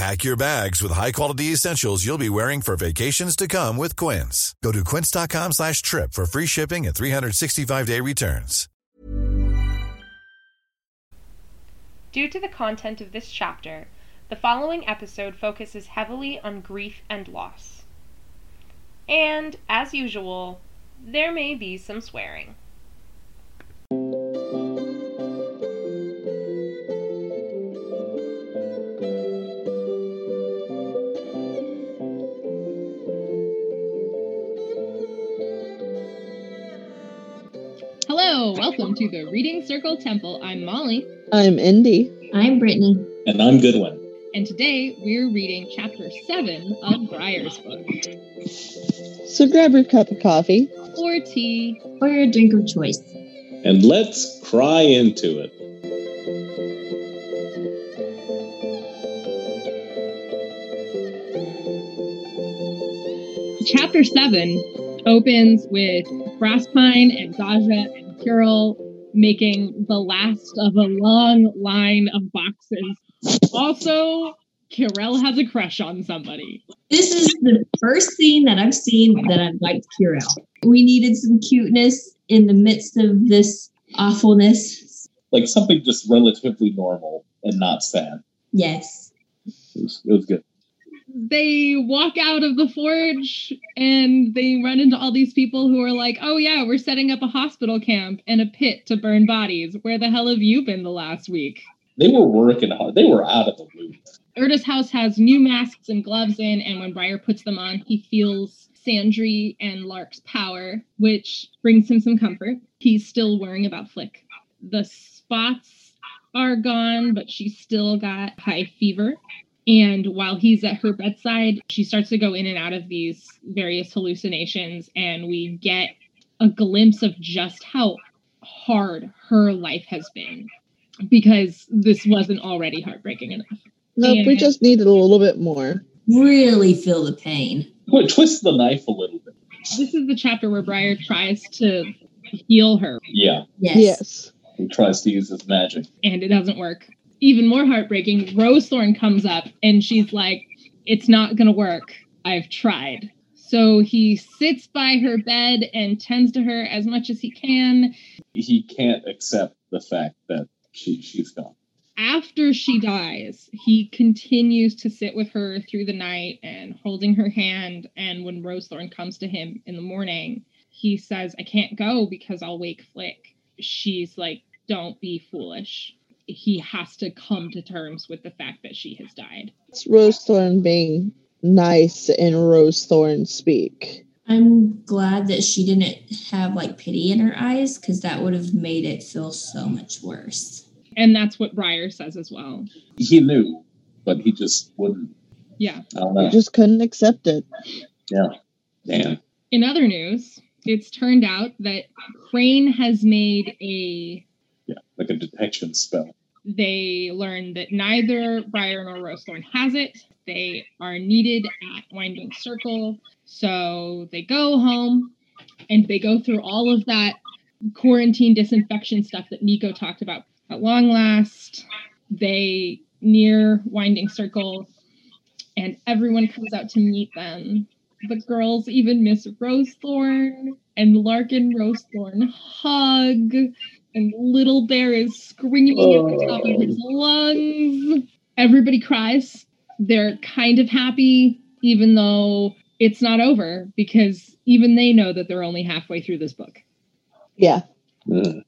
Pack your bags with high-quality essentials you'll be wearing for vacations to come with Quince. Go to quince.com slash trip for free shipping and 365-day returns. Due to the content of this chapter, the following episode focuses heavily on grief and loss. And, as usual, there may be some swearing. Hello, welcome to the Reading Circle Temple. I'm Molly, I'm Indy. I'm Brittany. And I'm Goodwin. and today we're reading chapter 7 of Briar's book. So grab your cup of coffee. Or tea. Or your drink of choice. And let's cry into it. Chapter 7 opens with Frostpine and Daja and Kirel making the last of a long line of boxes. Also, Kirel has a crush on somebody. This is the first scene that I've seen that I've liked Kirel. We needed some cuteness in the midst of this awfulness. Like something just relatively normal and not sad. Yes. It was, it was good. They walk out of the forge and they run into all these people who are like, oh, yeah, we're setting up a hospital camp and a pit to burn bodies. Where the hell have you been the last week? They were working hard. They were out of the loop. Erda's house has new masks and gloves in, and when Briar puts them on, he feels Sandry and Lark's power, which brings him some comfort. He's still worrying about Flick. The spots are gone, but she's still got high fever. And while he's at her bedside, she starts to go in and out of these various hallucinations, and we get a glimpse of just how hard her life has been because this wasn't already heartbreaking enough. Nope, we just needed a little bit more. Really feel the pain. Well, twist the knife a little bit. This is the chapter where Briar tries to heal her, Yeah. Yes. Yes. He tries to use his magic. and it doesn't work. Even more heartbreaking, Rosethorn comes up and she's like, It's not going to work. I've tried. So he sits by her bed and tends to her as much as he can. He can't accept the fact that she she's gone. After she dies, he continues to sit with her through the night and holding her hand. And when Rosethorn comes to him in the morning, he says, I can't go because I'll wake Flick. She's like, Don't be foolish. He has to come to terms with the fact that she has died. It's Rose Thorn being nice and Rose Thorn speak. I'm glad that she didn't have like pity in her eyes because that would have made it feel so much worse. And that's what Briar says as well. He knew, but he just wouldn't. Yeah. I don't I know. just couldn't accept it. Yeah. Damn. In other news, it's turned out that Crane has made a. Yeah. Like a detection spell. They learn that neither Briar nor Rosethorn has it. They are needed at Winding Circle. So they go home and they go through all of that quarantine disinfection stuff that Niko talked about. At long last, they near Winding Circle and everyone comes out to meet them. The girls even miss Rosethorn, and Lark and Rosethorn hug, and little bear is screaming oh. at the top of his oh. lungs. Everybody cries. They're kind of happy, even though it's not over, because even they know that they're only halfway through this book. Yeah. Mm.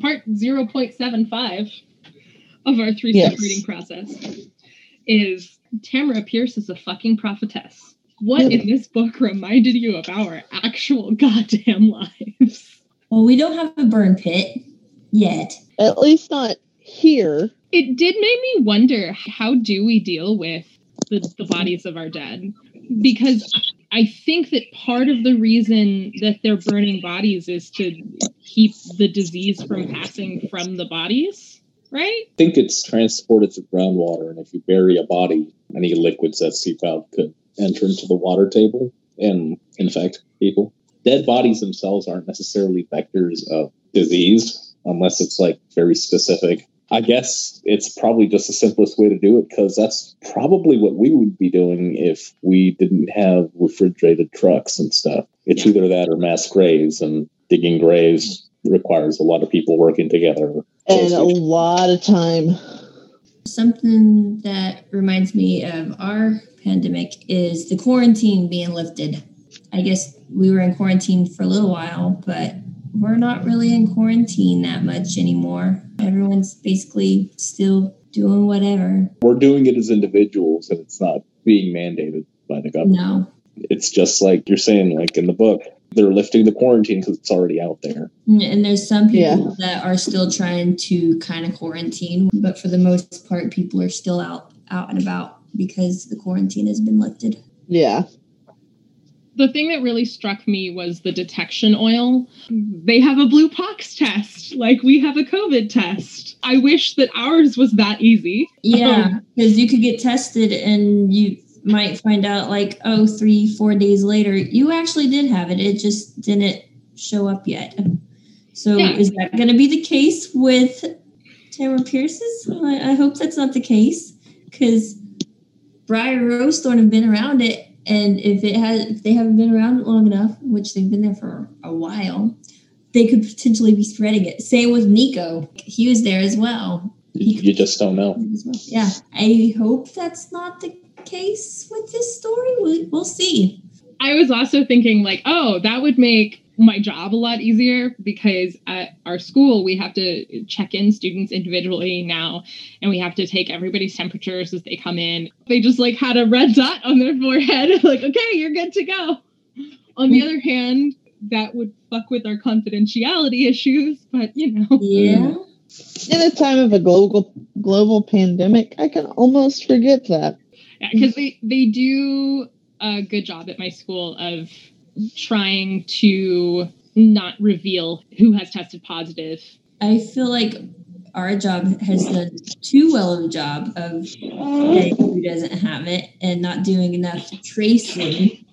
Part 0.75 of our three step yes. reading process is Tamora Pierce is a fucking prophetess. What Yep. in this book reminded you of our actual goddamn lives? Well, we don't have a burn pit yet. At least not here. It did make me wonder how do we deal with the, the bodies of our dead? Because I think that part of the reason that they're burning bodies is to keep the disease from passing from the bodies, right? I think it's transported through groundwater, and if you bury a body, any liquids that seep out could enter into the water table and infect people. Dead bodies themselves aren't necessarily vectors of disease unless it's like very specific. I guess it's probably just the simplest way to do it because that's probably what we would be doing if we didn't have refrigerated trucks and stuff. It's either that or mass graves, and digging graves requires a lot of people working together. And a lot of time. Something that reminds me of our pandemic is the quarantine being lifted. I guess we were in quarantine for a little while, but we're not really in quarantine that much anymore. Everyone's basically still doing whatever. We're doing it as individuals, and it's not being mandated by the government. No. It's just like you're saying, like in the book, they're lifting the quarantine because it's already out there. And there's some people Yeah. that are still trying to kind of quarantine, but for the most part, people are still out out and about because the quarantine has been lifted. Yeah. The thing that really struck me was the detection oil. They have a blue pox test, like we have a COVID test. I wish that ours was that easy. Yeah, um, because you could get tested and you might find out like oh three four days later you actually did have it. It just didn't show up yet. So Yeah. is that going to be the case with Tamora Pierce's? I, I hope that's not the case because Briar Rosethorn have been around it, and if it has, if they haven't been around it long enough, which they've been there for a while, they could potentially be spreading it. Same with Niko; he was there as well. You just don't know. Yeah, I hope that's not the case with this story. We, we'll see. I was also thinking, like, oh, that would make my job a lot easier because at our school we have to check in students individually now and we have to take everybody's temperatures as they come in. They just like had a red dot on their forehead, like, okay, you're good to go. On the other hand, that would fuck with our confidentiality issues, but you know. Yeah. In a time of a global global pandemic, I can almost forget that. Uh, because they they do a good job at my school of trying to not reveal who has tested positive. I feel like our job has done too well of a job of who doesn't have it and not doing enough tracing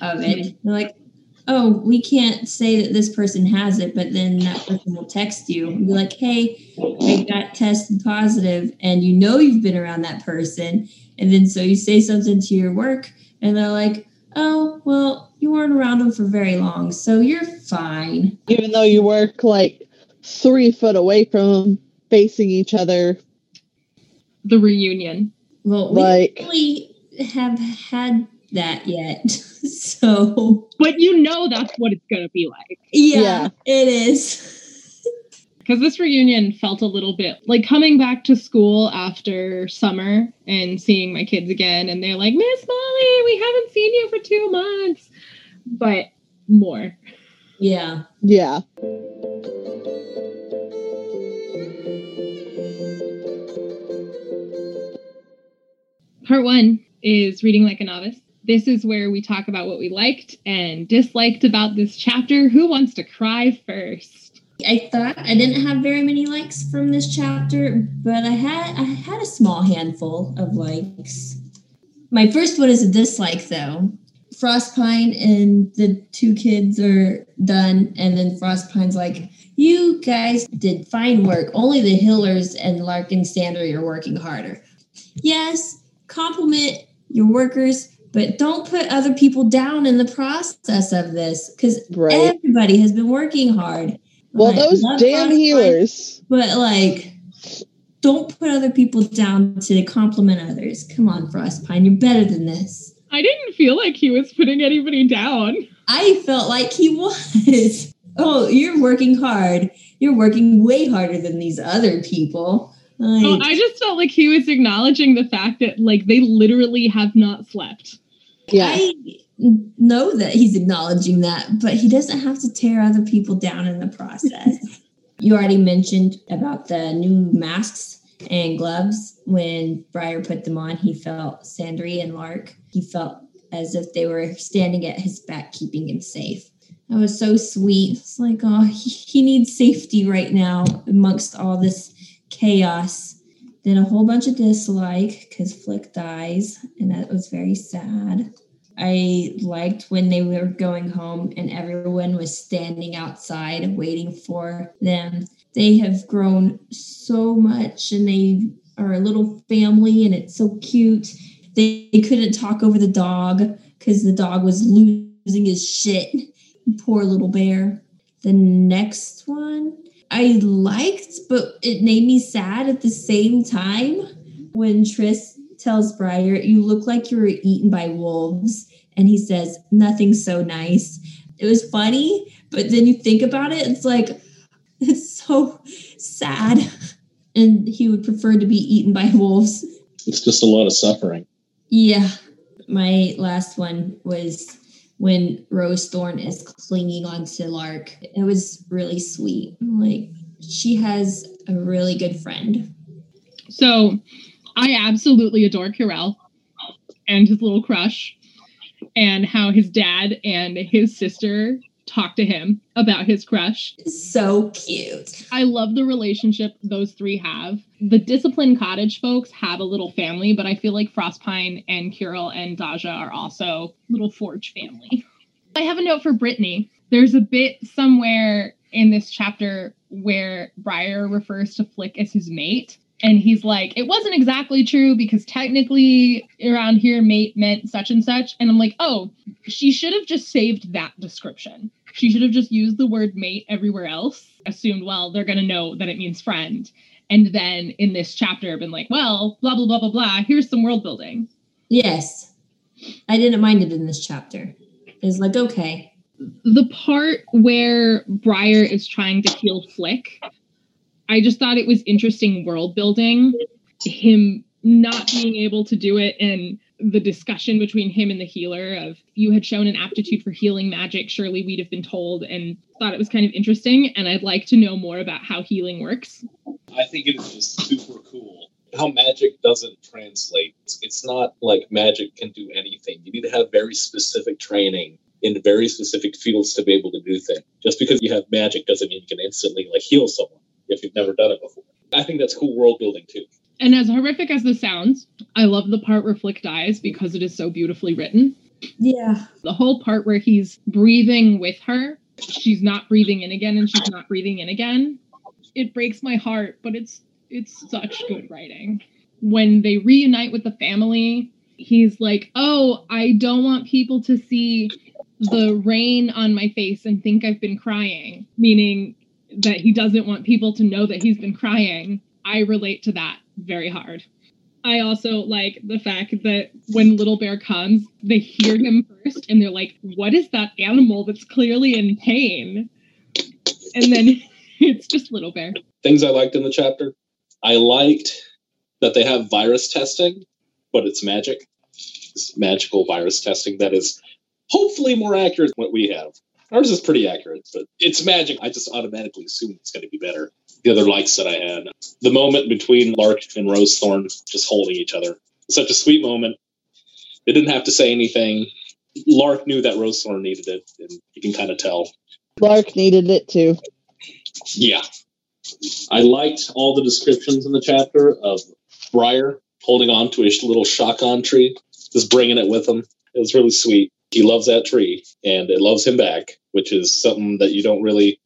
of it. They're like, oh, we can't say that this person has it, but then that person will text you and be like, hey, I got tested positive, and you know you've been around that person. And then so you say something to your work, and they're like, oh, well, you weren't around them for very long, so you're fine. Even though you work like three foot away from them, facing each other, The reunion. Well, we Like- don't really have had that yet. so, But you know that's what it's going to be like. yeah, Yeah. it is. Because this reunion felt a little bit like coming back to school after summer and seeing my kids again. And they're like, Miss Molly, we haven't seen you for two months. But more. yeah. yeah. Part one is reading like a novice. This is where we talk about what we liked and disliked about this chapter. Who wants to cry first? I thought I didn't have very many likes from this chapter, but I had I had a small handful of likes. My first one is a dislike though. Frostpine and the two kids are done, and then Frostpine's like, You guys did fine work. Only the Hillers and Lark and Sandry are working harder. Yes, compliment your workers, but don't put other people down in the process of this because Right. everybody has been working hard. Well, Like, those damn Frostpine, healers. But like, don't put other people down to compliment others. Come on, Frostpine, you're better than this. I didn't feel like he was putting anybody down. I felt like he was. oh, you're working hard. You're working way harder than these other people. Oh, like, Oh, I just felt like he was acknowledging the fact that like they literally have not slept. Yeah. I know that he's acknowledging that, but he doesn't have to tear other people down in the process. you already mentioned about the new masks and gloves. When Briar put them on, he felt Sandry and Lark. He felt as if they were standing at his back, keeping him safe. That was so sweet. It's like, oh, he, he needs safety right now amongst all this chaos. Then a whole bunch of dislike because Flick dies, and that was very sad. I liked when they were going home and everyone was standing outside waiting for them. They have grown so much and they are a little family and it's so cute. They, they couldn't talk over the dog because the dog was losing his shit. Poor little bear. The next one I liked, but it made me sad at the same time when Tris tells Briar, You look like you were eaten by wolves. And he says, Nothing so nice. It was funny, but then you think about it, it's like, it's so sad. And he would prefer to be eaten by wolves. It's just a lot of suffering. Yeah. My last one was when Rose Thorn is clinging onto Lark. It was really sweet. Like, she has a really good friend. So I absolutely adore Kirel and his little crush and how his dad and his sister talk to him about his crush. So cute. I love the relationship those three have. The disciplined cottage folks have a little family, but I feel like Frostpine and Kirel and Daja are also little Forge family. I have a note for Brittany. There's a bit somewhere in this chapter where Briar refers to Flick as his mate. And he's like, it wasn't exactly true because technically around here, mate meant such and such. And I'm like, oh, she should have just saved that description. She should have just used the word mate everywhere else, assumed, well, they're going to know that it means friend. And then in this chapter, been like, well, blah, blah, blah, blah, blah. Here's some world building. Yes. I didn't mind it in this chapter. It's like, okay. The part where Briar is trying to heal Flick, I just thought it was interesting world building. Him not being able to do it and the discussion between him and the healer of you had shown an aptitude for healing magic surely we'd have been told and thought it was kind of interesting and i'd like to know more about how healing works I think it is just super cool how magic doesn't translate. It's, not like magic can do anything. You need to have very specific training in very specific fields to be able to do things. Just because you have magic doesn't mean you can instantly like heal someone if you've never done it before. I think that's cool world building too. and as horrific as this sounds i love the part where flick dies because it is so beautifully written Yeah. the whole part where he's breathing with her she's not breathing in again and she's not breathing in again it breaks my heart but it's it's such good writing when they reunite with the family he's like oh i don't want people to see the rain on my face and think i've been crying meaning that he doesn't want people to know that he's been crying i relate to that very hard I also like the fact that when Little Bear comes, they hear him first and they're like, What is that animal that's clearly in pain? And then it's just Little Bear. Things I liked in the chapter. I liked that they have virus testing, but it's magic. It's magical virus testing that is hopefully more accurate than what we have. Ours is pretty accurate, but it's magic. I just automatically assume it's going to be better. The other likes that I had, the moment between Lark and Rosethorn just holding each other, such a sweet moment. They didn't have to say anything. Lark knew that Rosethorn needed it, and you can kind of tell. Lark needed it too. Yeah. I liked all the descriptions in the chapter of Briar holding on to a sh- little shakkan tree, just bringing it with him. It was really sweet. He loves that tree and it loves him back, which is something that you don't really,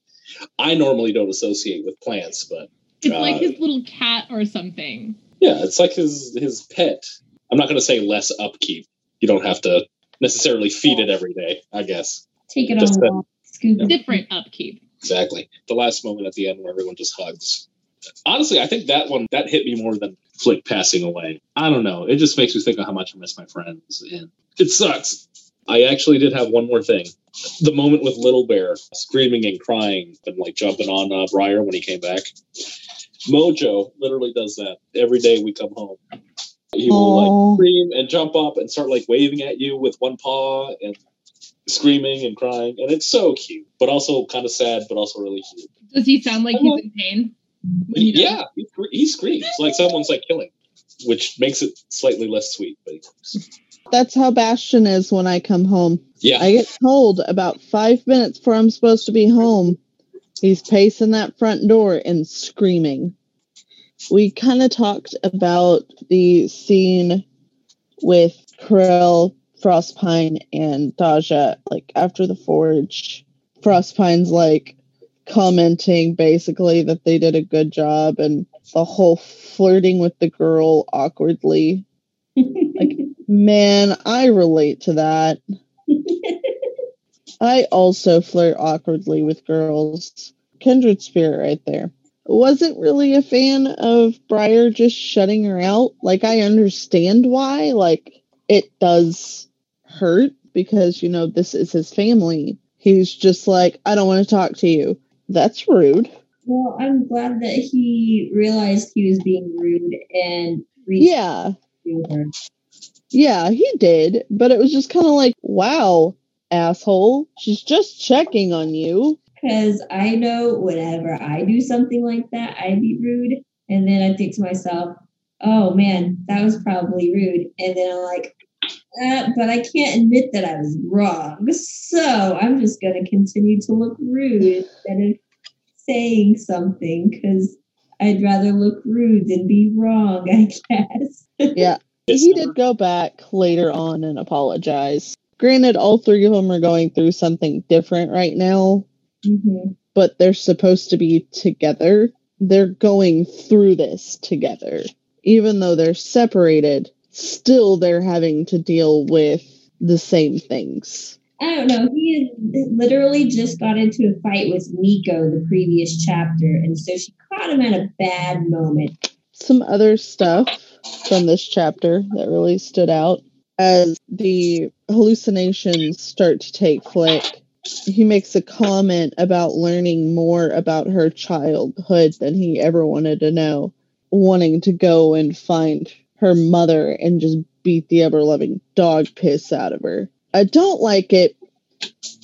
I normally don't associate with plants, but It's Uh, like his little cat or something. yeah, it's like his, his pet. I'm not going to say less upkeep. You don't have to necessarily feed it every day, I guess. Take it Just on a walk. Scoop it. Different upkeep. Exactly. The last moment at the end where everyone just hugs. Honestly, I think that one that hit me more than Flick passing away. I don't know. It just makes me think of how much I miss my friends, and it sucks. I actually did have one more thing. the moment with Little Bear screaming and crying and like jumping on uh, Briar when he came back. Mojo literally does that every day we come home. He will Aw. like scream and jump up and start like waving at you with one paw and screaming and crying, and it's so cute, but also kind of sad, but also really cute. Does he sound like he's in pain? when he? Yeah, he, he screams like someone's like killing, which makes it slightly less sweet. But That's how Bastion is when I come home. yeah, I get told about five minutes before I'm supposed to be home. He's pacing that front door and screaming. We kind of talked about the scene with Corell, Frostpine, and Daja, like after the forge. Frostpine's like commenting basically that they did a good job and the whole flirting with the girl awkwardly. Like, man, I relate to that. I also flirt awkwardly with girls. Kindred spirit right there. Wasn't really a fan of Briar just shutting her out. Like, I understand why. Like, it does hurt because, you know, this is his family. He's just like, I don't want to talk to you. That's rude. Well, I'm glad that he realized he was being rude and reached Yeah. to her. Yeah, he did. But it was just kind of like, wow, asshole. She's just checking on you. Because I know whenever I do something like that, I'd be rude. And then I think to myself, oh man, that was probably rude. And then I'm like, uh, but I can't admit that I was wrong. So I'm just going to continue to look rude instead of saying something because I'd rather look rude than be wrong, I guess. Yeah. He did go back later on and apologize. Granted, all three of them are going through something different right now, Mhm. but they're supposed to be together. They're going through this together. Even though they're separated, still they're having to deal with the same things. I don't know. He literally just got into a fight with Niko the previous chapter, and so she caught him at a bad moment. Some other stuff from this chapter that really stood out as the hallucinations start to take flick. He makes a comment about learning more about her childhood than he ever wanted to know, wanting to go and find her mother and just beat the ever loving dog piss out of her. I don't like it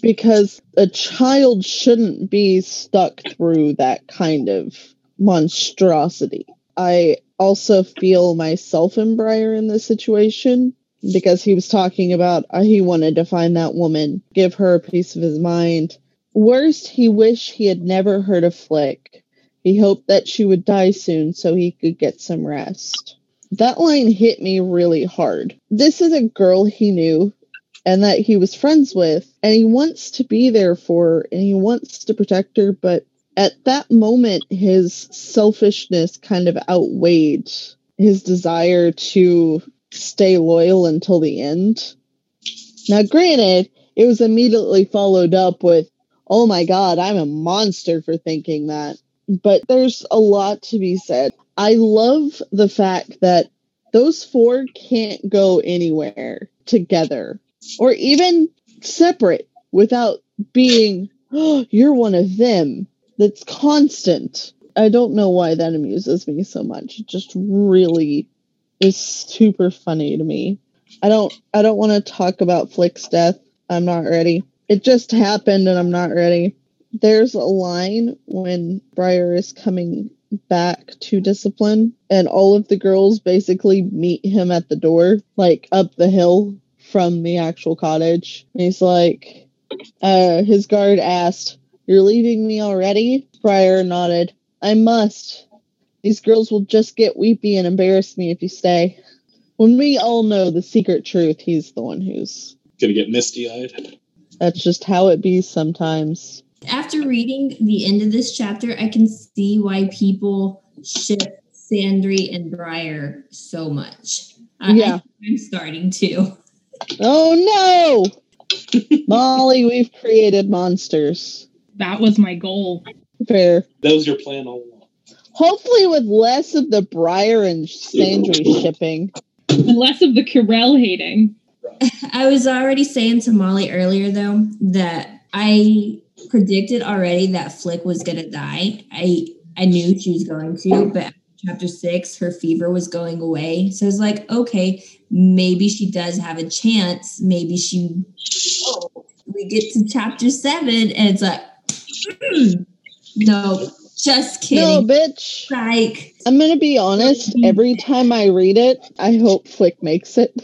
because a child shouldn't be stuck through that kind of monstrosity. I also feel myself in Briar in this situation because he was talking about uh, he wanted to find that woman, give her a piece of his mind. Worst, he wished he had never heard of Flick. He hoped that she would die soon so he could get some rest. That line hit me really hard. This is a girl he knew and that he was friends with, and he wants to be there for her and he wants to protect her, but at that moment, his selfishness kind of outweighed his desire to stay loyal until the end. Now, granted, it was immediately followed up with, oh my god, I'm a monster for thinking that. But there's a lot to be said. I love the fact that those four can't go anywhere together or even separate without being, oh, you're one of them. That's constant. I don't know why that amuses me so much. It just really is super funny to me. I don't I don't want to talk about Flick's death. I'm not ready. It just happened and I'm not ready. There's a line when Briar is coming back to discipline and all of the girls basically meet him at the door, like up the hill from the actual cottage. And he's like uh his guard asked, You're leaving me already? Briar nodded. I must. These girls will just get weepy and embarrass me if you stay. When we all know the secret truth, he's the one who's. gonna get misty eyed. That's just how it be sometimes. After reading the end of this chapter, I can see why people ship Sandry and Briar so much. I, Yeah. I'm starting to. Oh no! Molly, we've created monsters. That was my goal. Fair. That was your plan all along. Hopefully, with less of the Briar and Sandry shipping. And less of the Kirel hating. I was already saying to Molly earlier though that I predicted already that Flick was gonna die. I I knew she was going to, but chapter six, her fever was going away. So I was like, okay, maybe she does have a chance. Maybe she. Oh, we get to chapter seven, and it's like, mm, no, just kidding. No, bitch. Like, I'm gonna be honest. Every time I read it, I hope Flick makes it.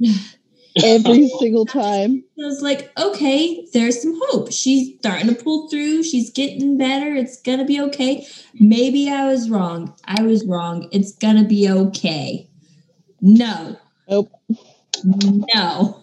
Every single time. I was like, okay, there's some hope. She's starting to pull through. She's getting better. It's gonna be okay. Maybe I was wrong. I was wrong. It's gonna be okay. No. Nope. No.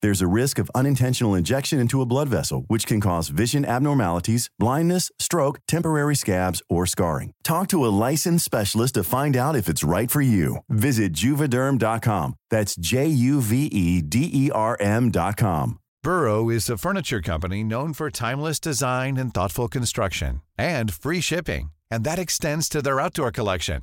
There's a risk of unintentional injection into a blood vessel, which can cause vision abnormalities, blindness, stroke, temporary scabs, or scarring. Talk to a licensed specialist to find out if it's right for you. Visit juvederm.com. That's J U V E D E R M.com. Burrow is a furniture company known for timeless design and thoughtful construction and free shipping, and that extends to their outdoor collection.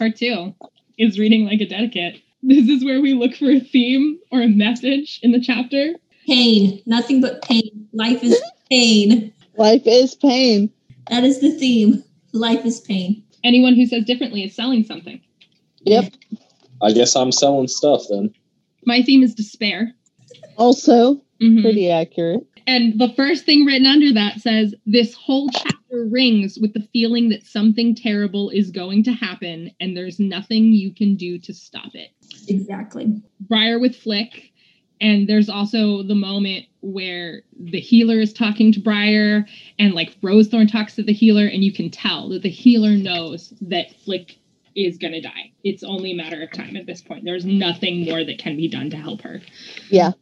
Part two is reading like a dedicate. This is where we look for a theme or a message in the chapter. Pain. Nothing but pain. Life is pain. Life is pain. That is the theme. Life is pain. Anyone who says differently is selling something. Yep. I guess I'm selling stuff then. My theme is despair. Also, Mhm. pretty accurate. And the first thing written under that says this whole chapter rings with the feeling that something terrible is going to happen and there's nothing you can do to stop it. Exactly. Briar with Flick. And there's also the moment where the healer is talking to Briar and like Rosethorn talks to the healer, and you can tell that the healer knows that Flick is going to die. It's only a matter of time at this point. There's nothing more that can be done to help her. Yeah.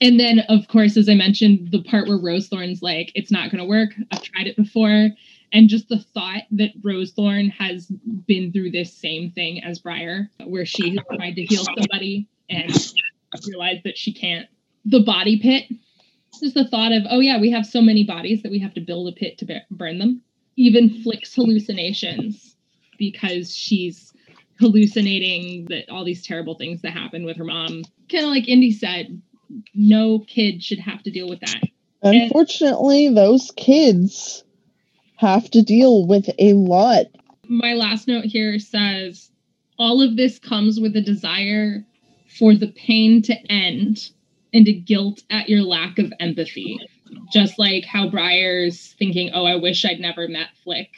And then, of course, as I mentioned, the part where Rosethorn's like, it's not going to work. I've tried it before. And just the thought that Rosethorn has been through this same thing as Briar, where she tried to heal somebody and realized that she can't. The body pit, just the thought of, oh, yeah, we have so many bodies that we have to build a pit to bu- burn them. Even Flick's hallucinations because she's hallucinating that all these terrible things that happen with her mom. Kind of like Indy said, no kid should have to deal with that. Unfortunately, those kids have to deal with a lot My last note here says all of this comes with a desire for the pain to end and a guilt at your lack of empathy. Just like how Briar's thinking, oh, I wish I'd never met Flick.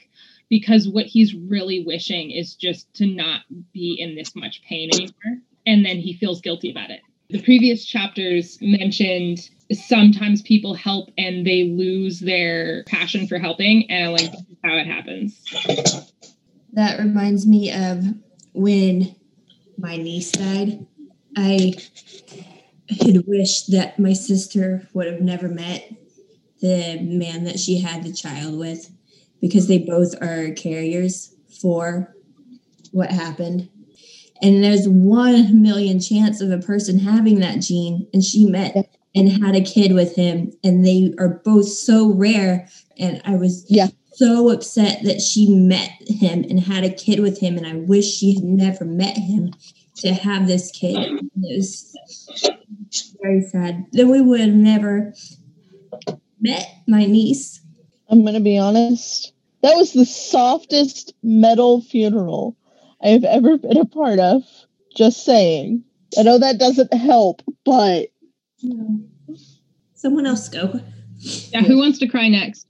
Because what he's really wishing is just to not be in this much pain anymore. And then he feels guilty about it. The previous chapters mentioned sometimes people help and they lose their passion for helping. And I like, how it happens. That reminds me of when my niece died. I had wished that my sister would have never met the man that she had the child with because they both are carriers for what happened. And there's one million chance of a person having that gene, and she met and had a kid with him, and they are both so rare. And I was yeah so upset that she met him and had a kid with him, and I wish she had never met him to have this kid. It was very sad. Then we would have never met my niece. I'm going to be honest. That was the softest metal funeral I have ever been a part of. Just saying. I know that doesn't help, but. Someone else go. Yeah, who wants to cry next?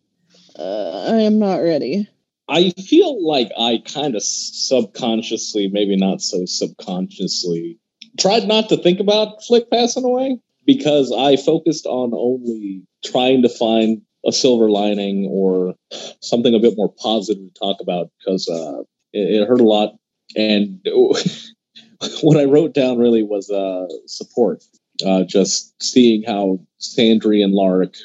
Uh, I am not ready. I feel like I kind of subconsciously, maybe not so subconsciously, tried not to think about Flick passing away because I focused on only trying to find a silver lining or something a bit more positive to talk about because uh, it, it hurt a lot. And what I wrote down really was uh, support. Uh, just seeing how Sandry and Lark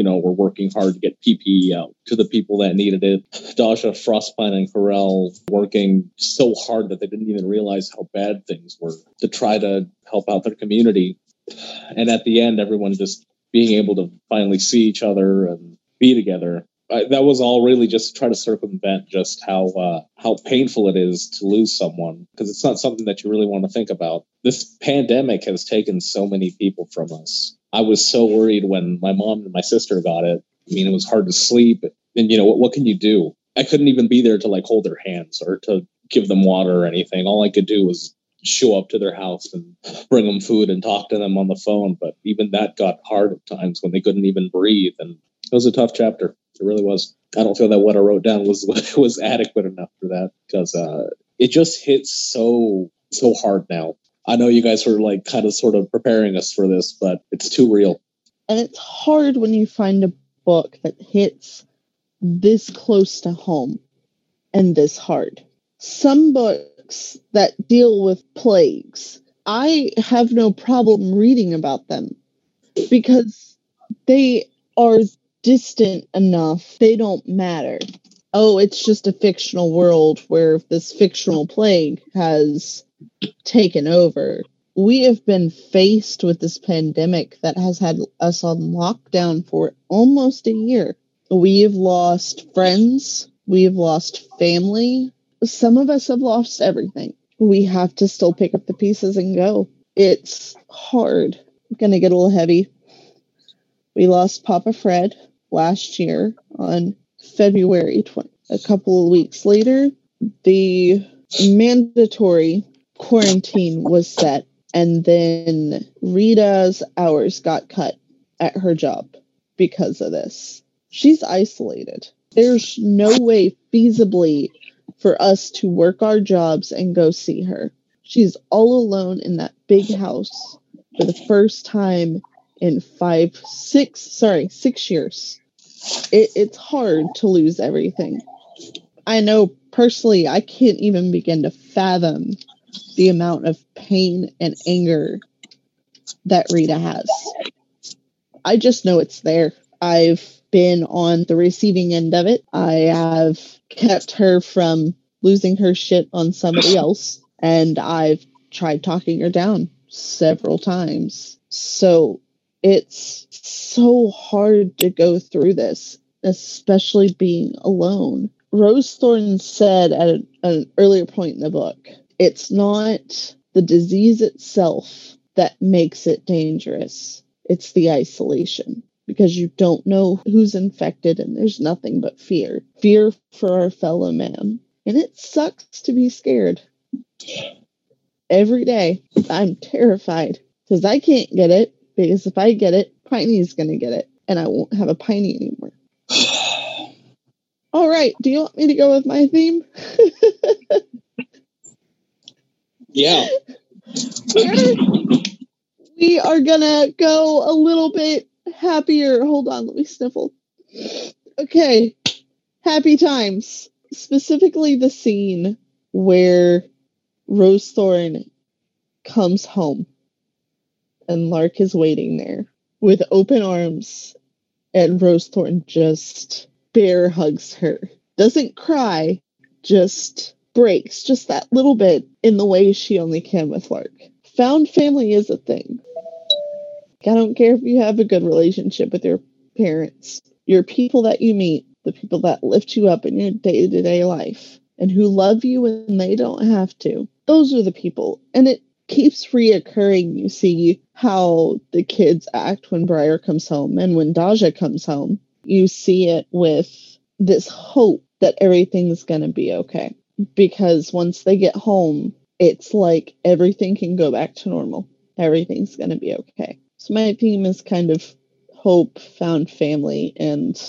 you know, were working hard to get PPE out to the people that needed it. Dasha, Frostpine, and Corel working so hard that they didn't even realize how bad things were to try to help out their community. And at the end, everyone just being able to finally see each other and be together. That was all really just to try to circumvent just how uh, how painful it is to lose someone because it's not something that you really want to think about. This pandemic has taken so many people from us I was so worried when my mom and my sister got it. I mean, it was hard to sleep. And, you know, what, what can you do? I couldn't even be there to like hold their hands or to give them water or anything. All I could do was show up to their house and bring them food and talk to them on the phone. But even that got hard at times when they couldn't even breathe. And it was a tough chapter. It really was. I don't feel that what I wrote down was was adequate enough for that because uh, it just hits so so hard now. I know you guys were like kind of sort of preparing us for this, but it's too real. And it's hard when you find a book that hits this close to home and this hard. Some books that deal with plagues, I have no problem reading about them because they are distant enough, they don't matter. Oh, it's just a fictional world where this fictional plague has taken over. We have been faced with this pandemic that has had us on lockdown for almost a year. We have lost friends, we have lost family. Some of us have lost everything. We have to still pick up the pieces and go. It's hard. Gonna get a little heavy. We lost Papa Fred last year on February 20. A couple of weeks later, the mandatory quarantine was set and then Rita's hours got cut at her job because of this. She's isolated. There's no way feasibly for us to work our jobs and go see her. She's all alone in that big house for the first time in five, six, sorry, six years. It, it's hard to lose everything. I know personally, I can't even begin to fathom the amount of pain and anger that Rita has. I just know it's there. I've been on the receiving end of it. I have kept her from losing her shit on somebody else, and I've tried talking her down several times. So it's so hard to go through this, especially being alone. Rose Thorn said at an, an earlier point in the book it's not the disease itself that makes it dangerous, it's the isolation because you don't know who's infected and there's nothing but fear. Fear for our fellow man. And it sucks to be scared. Every day, I'm terrified because I can't get it. Because if I get it, Piney's going to get it. And I won't have a Piney anymore. All right. Do you want me to go with my theme? Yeah. we are gonna go a little bit happier. Hold on, let me sniffle. Okay, happy times. Specifically, the scene where Rosethorn comes home and Lark is waiting there with open arms, and Rose Rosethorn just bear hugs her. Doesn't cry, just breaks just that little bit in the way she only can with Lark. Found family is a thing. I don't care if you have a good relationship with your parents, your people that you meet, the people that lift you up in your day to day life, and who love you when they don't have to. Those are the people. And it keeps reoccurring. You see how the kids act when Briar comes home and when Daja comes home. You see it with this hope that everything's going to be okay because once they get home, it's like everything can go back to normal. Everything's going to be okay. So my theme is kind of hope, found family, and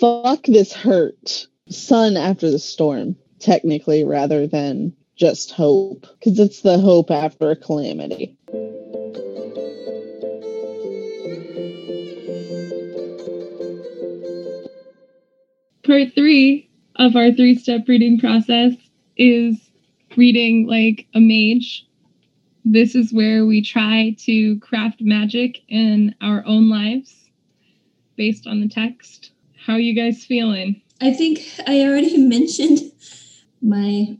fuck this hurt. Sun after the storm, technically, rather than just hope, because it's the hope after a calamity. Part three of our three step reading process is reading like a mage. This is where we try to craft magic in our own lives based on the text. How are you guys feeling? I think I already mentioned my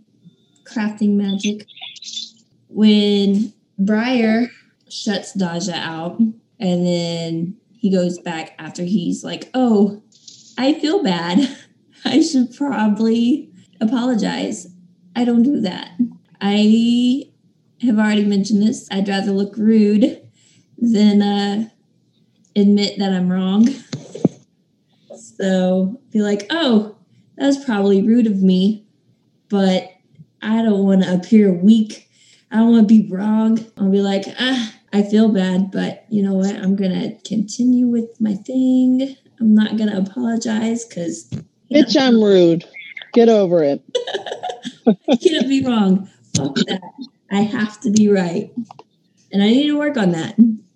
crafting magic when Briar shuts Daja out and then he goes back after he's like, Oh, I feel bad. I should probably apologize. I don't do that. I have already mentioned this. I'd rather look rude than uh, admit that I'm wrong. So be like, oh, that was probably rude of me, but I don't want to appear weak. I don't want to be wrong. I'll be like, ah, I feel bad, but you know what? I'm going to continue with my thing. I'm not going to apologize because. Bitch, I'm rude. Get over it. I can't be wrong. Fuck that. I have to be right. And I need to work on that.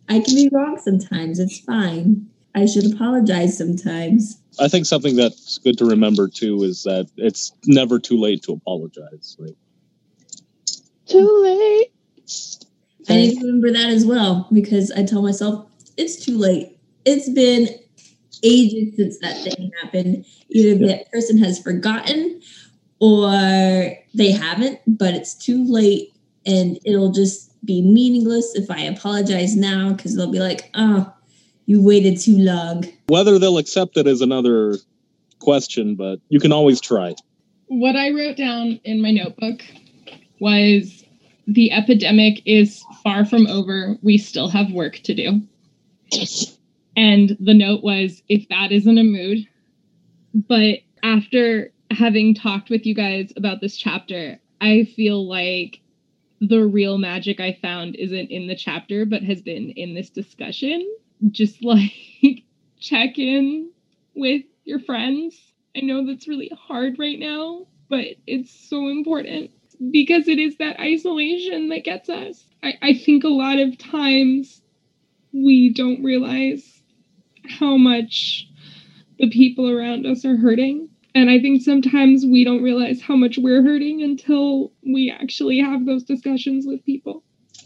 I can be wrong sometimes. It's fine. I should apologize sometimes. I think something that's good to remember too is that it's never too late to apologize. Like, Too late. I need to remember that as well because I tell myself it's too late. It's been ages since that thing happened. Either that person has forgotten or they haven't, but it's too late and it'll just be meaningless if I apologize now because they'll be like, oh, you waited too long. whether they'll accept it is another question, but you can always try. What I wrote down in my notebook was the epidemic is far from over. We still have work to do. And the note was if that isn't a mood. But after having talked with you guys about this chapter, I feel like the real magic I found isn't in the chapter, but has been in this discussion. Just like check in with your friends. I know that's really hard right now, but it's so important because it is that isolation that gets us. I, I think a lot of times we don't realize how much the people around us are hurting. And I think sometimes we don't realize how much we're hurting until we actually have those discussions with people.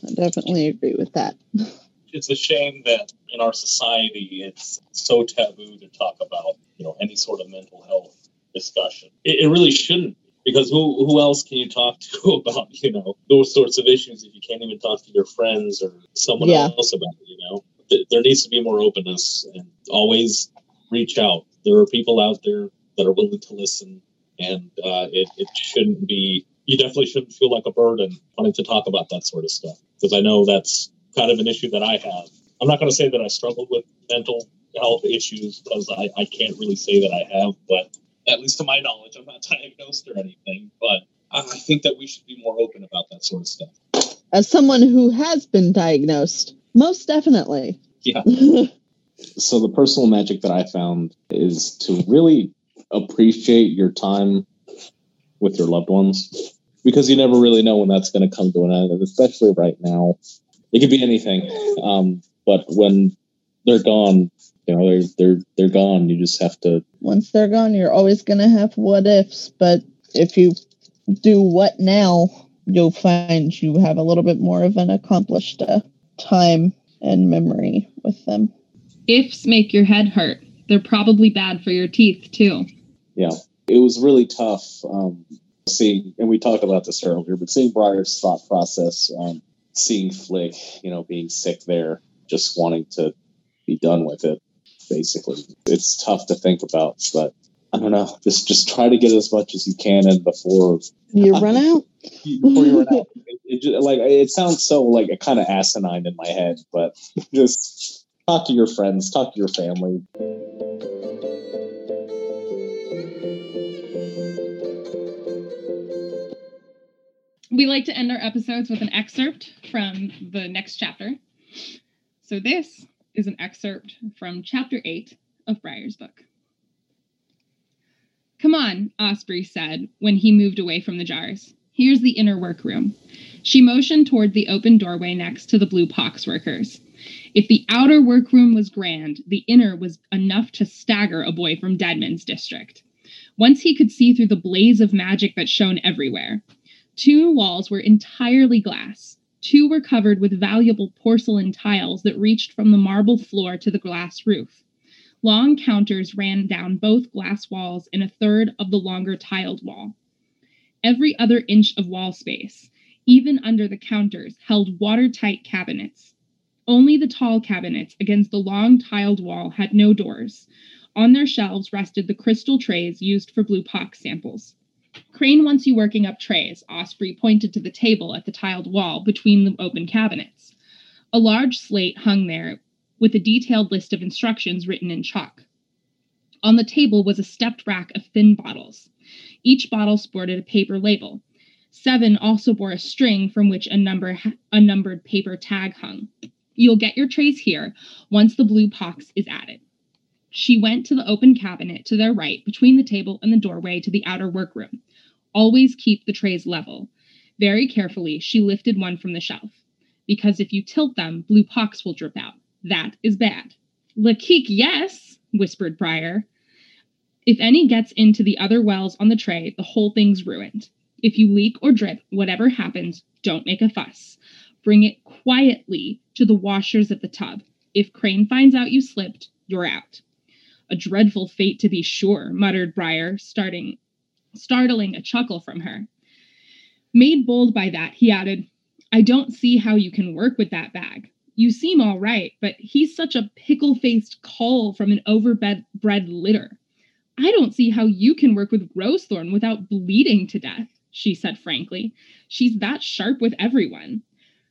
I definitely agree with that. It's a shame that in our society it's so taboo to talk about, you know, any sort of mental health discussion. It, it really shouldn't because who who else can you talk to about, you know, those sorts of issues if you can't even talk to your friends or someone Yeah. else about it, you know? Th- There needs to be more openness and always reach out. There are people out there that are willing to listen and uh, it, it shouldn't be you definitely shouldn't feel like a burden wanting to talk about that sort of stuff because i know that's kind of an issue that i have i'm not going to say that i struggled with mental health issues because I, I can't really say that i have but at least to my knowledge. I'm not diagnosed or anything, but I I think that we should be more open about that sort of stuff. As someone who has been diagnosed, most definitely. Yeah. so the personal magic that I found is to really appreciate your time with your loved ones because you never really know when that's going to come to an end, especially right now. It could be anything, um, but when they're gone, you know they're they're they're gone. You just have to. Once they're gone, you're always going to have what ifs, but if you do what now, you'll find you have a little bit more of an accomplished uh, time and memory with them. Ifs make your head hurt. They're probably bad for your teeth, too. Yeah, it was really tough. Um, seeing, and we talked about this earlier, but seeing Briar's thought process, um, seeing Flick, you know, being sick there, just wanting to be done with it. Basically, it's tough to think about, but I don't know. Just just try to get as much as you can in before You run out? before you run out. It, it ju- like it sounds so like a kind of asinine in my head, but just talk to your friends, talk to your family. We like to end our episodes with an excerpt from the next chapter. So this is an excerpt from chapter 8 of Briar's book. Come on, Osprey said when he moved away from the jars. Here's the inner workroom. She motioned toward the open doorway next to the blue pox workers. If the outer workroom was grand, the inner was enough to stagger a boy from Deadman's district. Once he could see through the blaze of magic that shone everywhere. Two walls were entirely glass. Two were covered with valuable porcelain tiles that reached from the marble floor to the glass roof. Long counters ran down both glass walls and a third of the longer tiled wall. Every other inch of wall space, even under the counters, held watertight cabinets. Only the tall cabinets against the long tiled wall had no doors. On their shelves rested the crystal trays used for blue pox samples. Crane wants you working up trays. Osprey pointed to the table at the tiled wall between the open cabinets. A large slate hung there with a detailed list of instructions written in chalk. On the table was a stepped rack of thin bottles. Each bottle sported a paper label. Seven also bore a string from which a number a numbered paper tag hung. You'll get your trays here once the blue pox is added. She went to the open cabinet to their right between the table and the doorway to the outer workroom. Always keep the trays level. Very carefully, she lifted one from the shelf. Because if you tilt them, blue pox will drip out. That is bad. Lakik, yes, whispered Briar. If any gets into the other wells on the tray, the whole thing's ruined. If you leak or drip, whatever happens, don't make a fuss. Bring it quietly to the washers at the tub. If Crane finds out you slipped, you're out. A dreadful fate to be sure, muttered Briar, starting startling a chuckle from her. Made bold by that, he added, I don't see how you can work with that bag. You seem all right, but he's such a pickle faced cull from an overbred litter. I don't see how you can work with Rosethorn without bleeding to death, she said frankly. She's that sharp with everyone.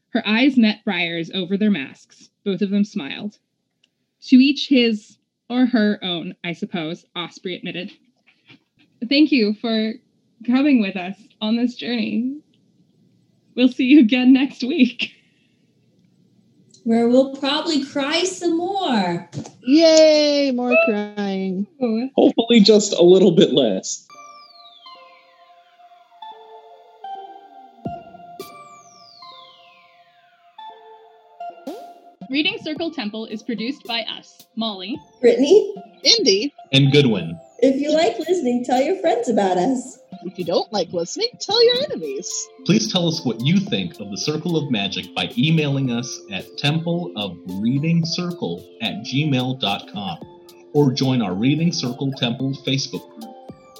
Her eyes met Briar's over their masks. Both of them smiled. To each his or her own, I suppose, Osprey admitted. Thank you for coming with us on this journey. We'll see you again next week. Where we'll probably cry some more. Yay, more crying. Hopefully, just a little bit less. Reading Circle Temple is produced by us, Molly, Brittany, Indy. And Goodwin. If you like listening, tell your friends about us. If you don't like listening, tell your enemies. Please tell us what you think of the Circle of Magic by emailing us at Temple of Reading Circle at gmail.com or join our Reading Circle Temple Facebook group.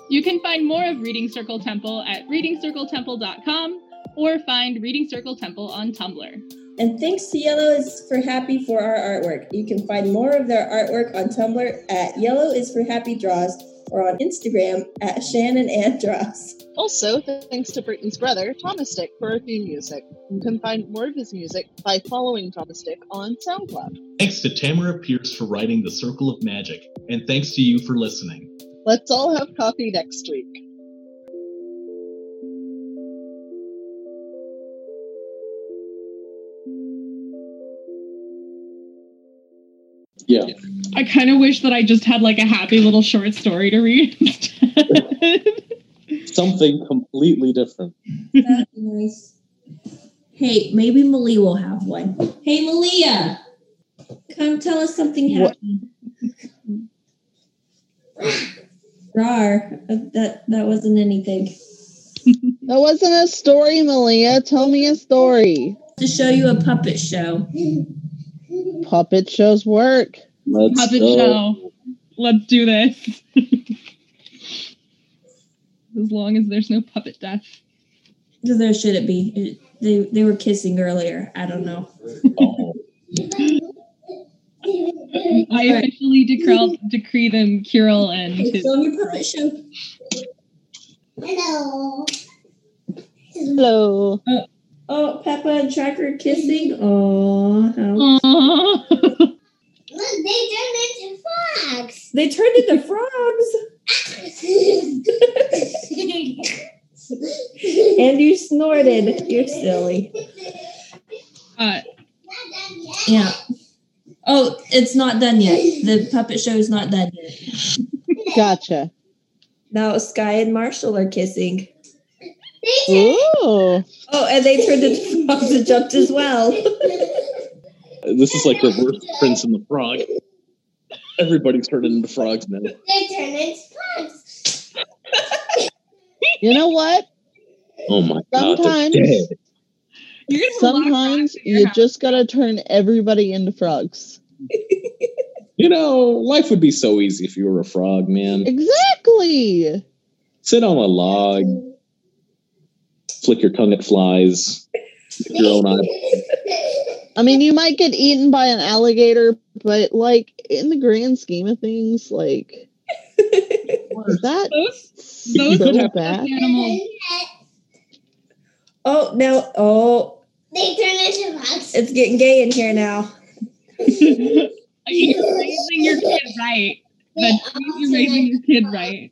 You can find more of Reading Circle Temple at readingcircletemple.com or find Reading Circle Temple on Tumblr. And thanks to Yellow is for Happy for our artwork. You can find more of their artwork on Tumblr at Yellow is for Happy Draws or on Instagram at Shannon and Draws. Also, thanks to Brittany's brother, Thomas Dick, for our theme music. You can find more of his music by following Thomas Dick on SoundCloud. Thanks to Tamora Pierce for writing The Circle of Magic, and thanks to you for listening. Let's all have coffee next week. Yeah. I kind of wish that I just had like a happy little short story to read instead. Something completely different. That'd be nice. Hey, maybe Malia will have one. Hey, Malia, come tell us something What? happy. Rar, uh, that that wasn't anything. That wasn't a story, Malia. Tell me a story. To show you a puppet show. Puppet shows work. Let's Puppet go. show. Let's do this. as long as there's no puppet death. There should it be. It, they they were kissing earlier. I don't know. Oh, I officially decree, decree them Kirel and Hey, his show 'em your puppet show. Hello. Hello. Oh, Oh, Peppa and Tracker kissing. Oh, how Look, they turned into frogs. they turned into frogs. And you snorted. You're silly. uh, Yeah. Oh, it's not done yet. The puppet show is not done yet. Gotcha. Now Skye and Marshall are kissing. Ooh. Oh, and they turned into frogs and jumped as well. this is like reverse Prince and the Frog. Everybody's turning into frogs now. They turned into frogs. You know what? Oh my god. Sometimes- dead. you're gonna have a lot of Sometimes frogs in your you house. just gotta turn everybody into frogs. You know, life would be so easy if you were a frog, man. Exactly. Sit on a log, flick your tongue at flies, lick your own eye. I mean, you might get eaten by an alligator, but like in the grand scheme of things, like is that those those so bad? animals. Oh, no! oh, They turn into bugs. it's getting gay in here now. You're raising your kid right. That's you're raising your kid right.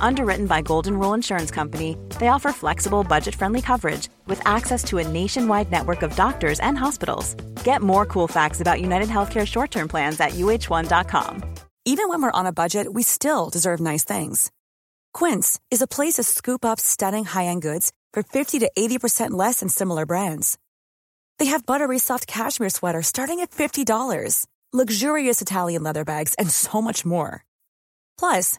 Underwritten by Golden Rule Insurance Company, they offer flexible, budget friendly coverage with access to a nationwide network of doctors and hospitals. Get more cool facts about United Healthcare short term plans at uh1.com. Even when we're on a budget, we still deserve nice things. Quince is a place to scoop up stunning high end goods for 50 to 80% less than similar brands. They have buttery soft cashmere sweaters starting at $50, luxurious Italian leather bags, and so much more. Plus,